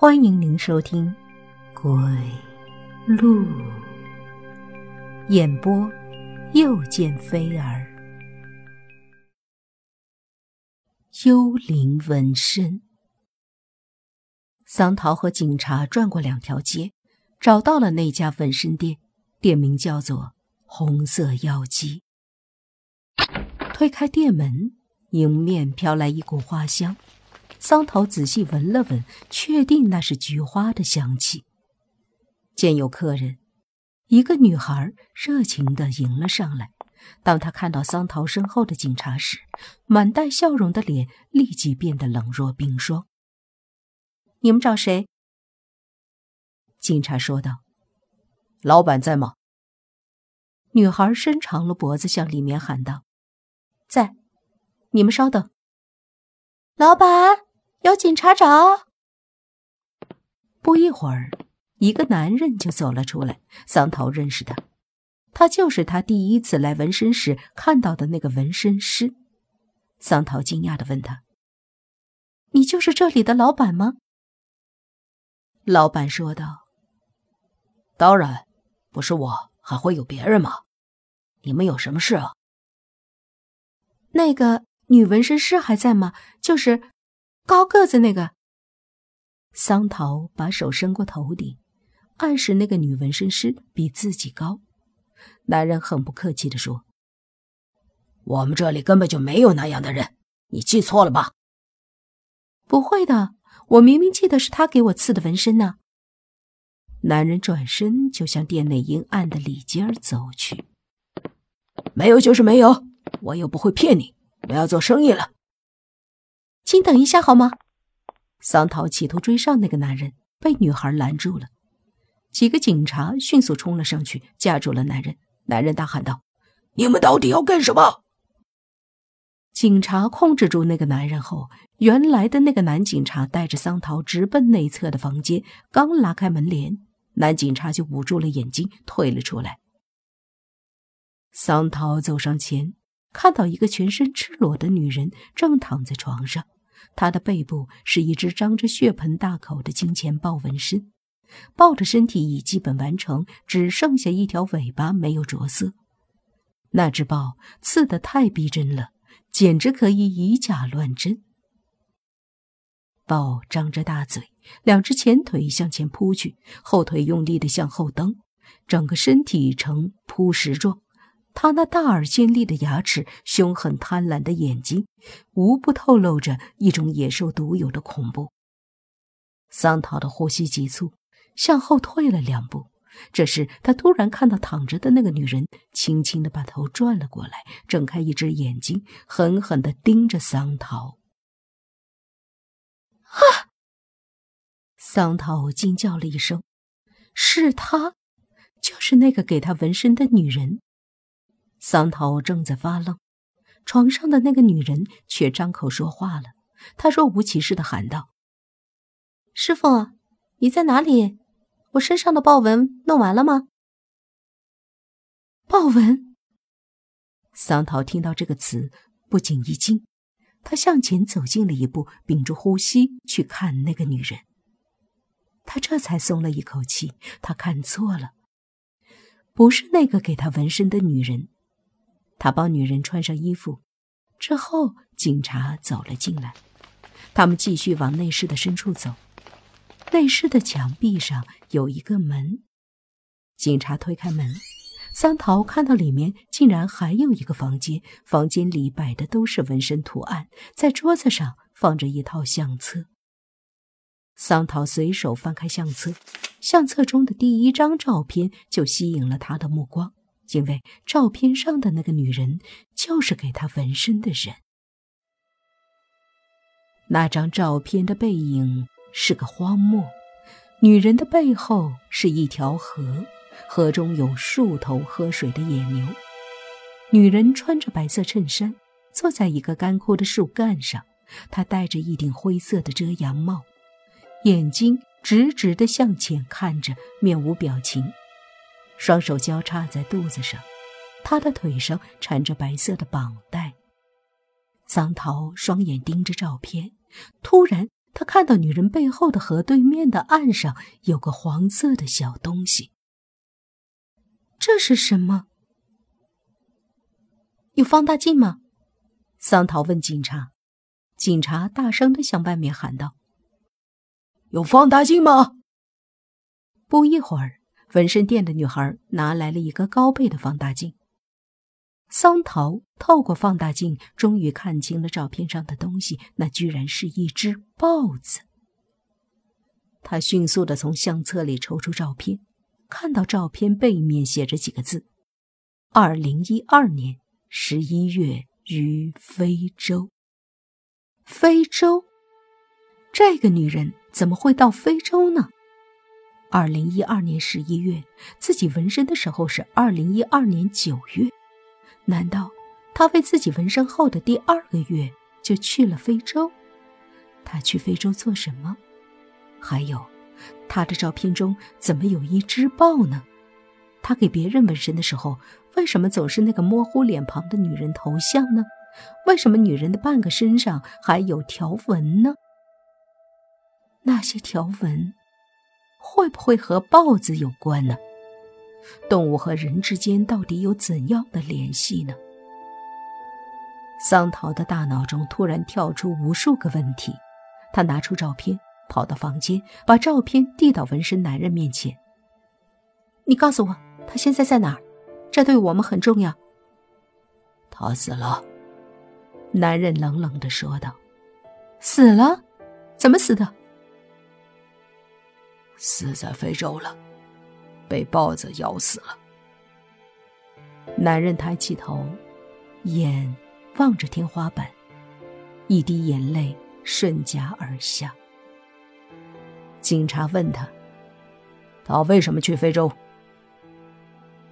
欢迎您收听《鬼路》演播，又见菲儿。幽灵纹身。桑桃和警察转过两条街，找到了那家纹身店，店名叫做“红色妖姬”。推开店门，迎面飘来一股花香。桑桃仔细闻了闻，确定那是菊花的香气。见有客人，一个女孩热情地迎了上来。当她看到桑桃身后的警察时，满带笑容的脸立即变得冷若冰霜。“你们找谁？”警察说道。“老板在吗？”女孩伸长了脖子向里面喊道：“在，你们稍等。”老板。有警察找。不一会儿，一个男人就走了出来。桑桃认识他，他就是他第一次来纹身时看到的那个纹身师。桑桃惊讶的问他：“你就是这里的老板吗？”老板说道：“当然，不是我，还会有别人吗？你们有什么事啊？”那个女纹身师还在吗？就是。高个子那个，桑桃把手伸过头顶，暗示那个女纹身师比自己高。男人很不客气的说：“我们这里根本就没有那样的人，你记错了吧？”“不会的，我明明记得是他给我刺的纹身呢。”男人转身就向店内阴暗的里间走去。“没有就是没有，我又不会骗你，我要做生意了。”请等一下好吗？桑桃企图追上那个男人，被女孩拦住了。几个警察迅速冲了上去，架住了男人。男人大喊道：“你们到底要干什么？”警察控制住那个男人后，原来的那个男警察带着桑桃直奔内侧的房间。刚拉开门帘，男警察就捂住了眼睛，退了出来。桑桃走上前，看到一个全身赤裸的女人正躺在床上。她的背部是一只张着血盆大口的金钱豹纹身，豹的身体已基本完成，只剩下一条尾巴没有着色。那只豹刺得太逼真了，简直可以以假乱真。豹张着大嘴，两只前腿向前扑去，后腿用力的向后蹬，整个身体呈扑食状。他那大而尖利的牙齿，凶狠贪婪的眼睛，无不透露着一种野兽独有的恐怖。桑桃的呼吸急促，向后退了两步。这时，他突然看到躺着的那个女人，轻轻的把头转了过来，睁开一只眼睛，狠狠的盯着桑桃。啊！桑桃惊叫了一声：“是她，就是那个给他纹身的女人。”桑桃正在发愣，床上的那个女人却张口说话了。她若无其事的喊道：“师傅，你在哪里？我身上的豹纹弄完了吗？”豹纹。桑桃听到这个词，不禁一惊。他向前走近了一步，屏住呼吸去看那个女人。他这才松了一口气，他看错了，不是那个给他纹身的女人。他帮女人穿上衣服，之后警察走了进来。他们继续往内室的深处走。内室的墙壁上有一个门。警察推开门，桑桃看到里面竟然还有一个房间。房间里摆的都是纹身图案，在桌子上放着一套相册。桑桃随手翻开相册，相册中的第一张照片就吸引了他的目光。因为照片上的那个女人就是给他纹身的人。那张照片的背影是个荒漠，女人的背后是一条河，河中有数头喝水的野牛。女人穿着白色衬衫，坐在一个干枯的树干上，她戴着一顶灰色的遮阳帽，眼睛直直地向前看着，面无表情。双手交叉在肚子上，他的腿上缠着白色的绑带。桑桃双眼盯着照片，突然他看到女人背后的河对面的岸上有个黄色的小东西。这是什么？有放大镜吗？桑桃问警察。警察大声的向外面喊道：“有放大镜吗？”不一会儿，纹身店的女孩拿来了一个高倍的放大镜。桑桃透过放大镜，终于看清了照片上的东西，那居然是一只豹子。他迅速的从相册里抽出照片，看到照片背面写着几个字：“二零一二年十一月于非洲。”非洲，这个女人怎么会到非洲呢？二零一二年十一月，自己纹身的时候是二零一二年九月。难道他为自己纹身后的第二个月就去了非洲？他去非洲做什么？还有，他的照片中怎么有一只豹呢？他给别人纹身的时候，为什么总是那个模糊脸庞的女人头像呢？为什么女人的半个身上还有条纹呢？那些条纹会不会和豹子有关呢？动物和人之间到底有怎样的联系呢？桑桃的大脑中突然跳出无数个问题，他拿出照片，跑到房间，把照片递到纹身男人面前。你告诉我，他现在在哪儿？这对我们很重要。他死了，男人冷冷的说道。死了？怎么死的？死在非洲了。被豹子咬死了。男人抬起头，眼望着天花板，一滴眼泪顺颊而下。警察问他：“他为什么去非洲？”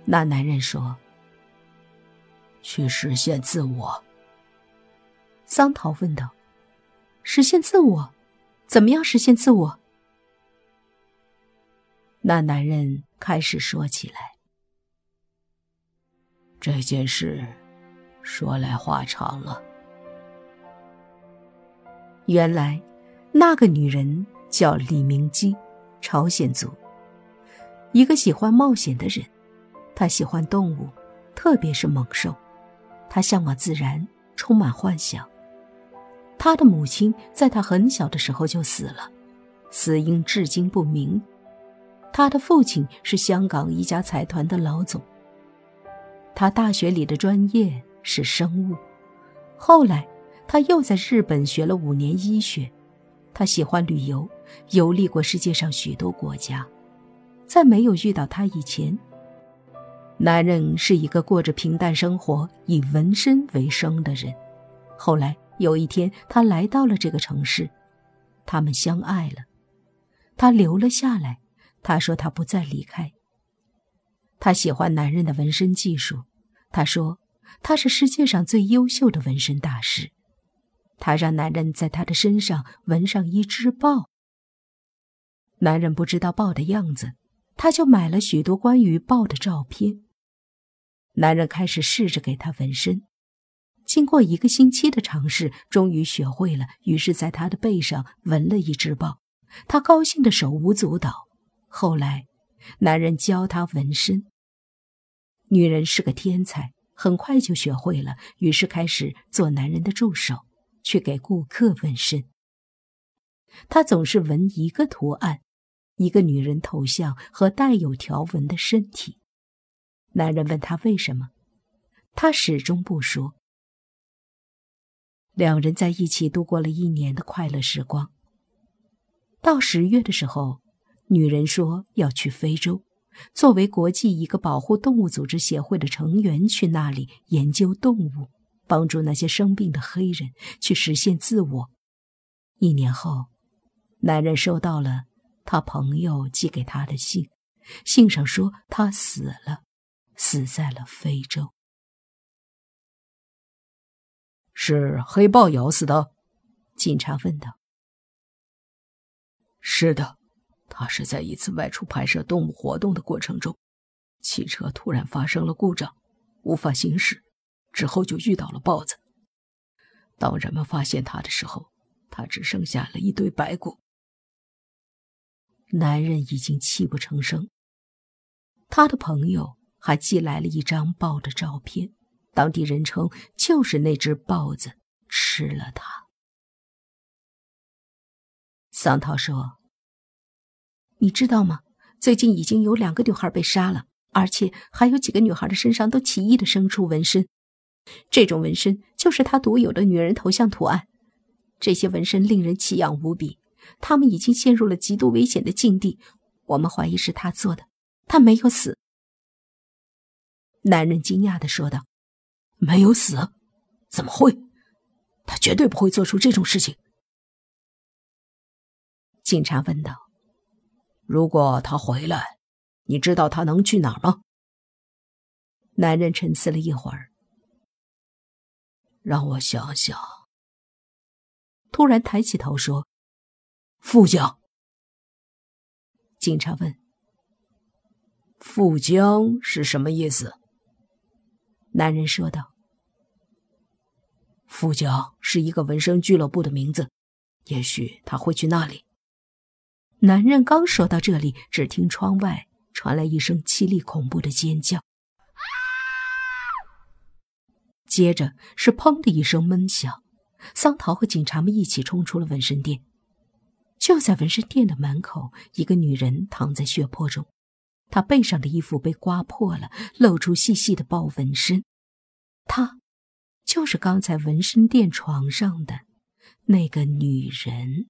那男人说：“去实现自我。”桑桃问道：“实现自我？怎么样实现自我？”那男人开始说起来。这件事说来话长了。原来，那个女人叫李明基，朝鲜族，一个喜欢冒险的人。她喜欢动物，特别是猛兽。她向往自然，充满幻想。她的母亲在她很小的时候就死了，死因至今不明。他的父亲是香港一家财团的老总。他大学里的专业是生物，后来他又在日本学了五年医学。他喜欢旅游，游历过世界上许多国家。在没有遇到他以前，男人是一个过着平淡生活、以纹身为生的人。后来有一天，他来到了这个城市，他们相爱了，他留了下来。他说：“他不再离开。他喜欢男人的纹身技术。他说他是世界上最优秀的纹身大师。他让男人在他的身上纹上一只豹。男人不知道豹的样子，他就买了许多关于豹的照片。男人开始试着给他纹身。经过一个星期的尝试，终于学会了。于是，在他的背上纹了一只豹。他高兴的手舞足蹈。”后来，男人教她纹身。女人是个天才，很快就学会了，于是开始做男人的助手，去给顾客纹身。她总是纹一个图案，一个女人头像和带有条纹的身体。男人问她为什么，她始终不说。两人在一起度过了一年的快乐时光。到十月的时候。女人说要去非洲，作为国际一个保护动物组织协会的成员，去那里研究动物，帮助那些生病的黑人去实现自我。一年后，男人收到了他朋友寄给他的信，信上说他死了，死在了非洲。是黑豹咬死的？警察问道。是的。他是在一次外出拍摄动物活动的过程中，汽车突然发生了故障，无法行驶，之后就遇到了豹子。当人们发现他的时候，他只剩下了一堆白骨。男人已经泣不成声。他的朋友还寄来了一张豹的照片，当地人称就是那只豹子吃了他。桑涛说：“你知道吗？最近已经有两个女孩被杀了，而且还有几个女孩的身上都奇异的生出纹身。这种纹身就是他独有的女人头像图案。这些纹身令人奇痒无比。他们已经陷入了极度危险的境地，我们怀疑是他做的。他没有死。”男人惊讶的说道：“没有死？怎么会？他绝对不会做出这种事情。”警察问道：“如果他回来，你知道他能去哪儿吗？”男人沉思了一会儿，让我想想。突然抬起头说：“富江。”警察问：“富江是什么意思？”男人说道：“富江是一个纹身俱乐部的名字，也许他会去那里。”男人刚说到这里，只听窗外传来一声凄厉恐怖的尖叫，接着是“砰”的一声闷响。桑桃和警察们一起冲出了纹身店。就在纹身店的门口，一个女人躺在血泊中，她背上的衣服被刮破了，露出细细的豹纹身。她，就是刚才纹身店床上的那个女人。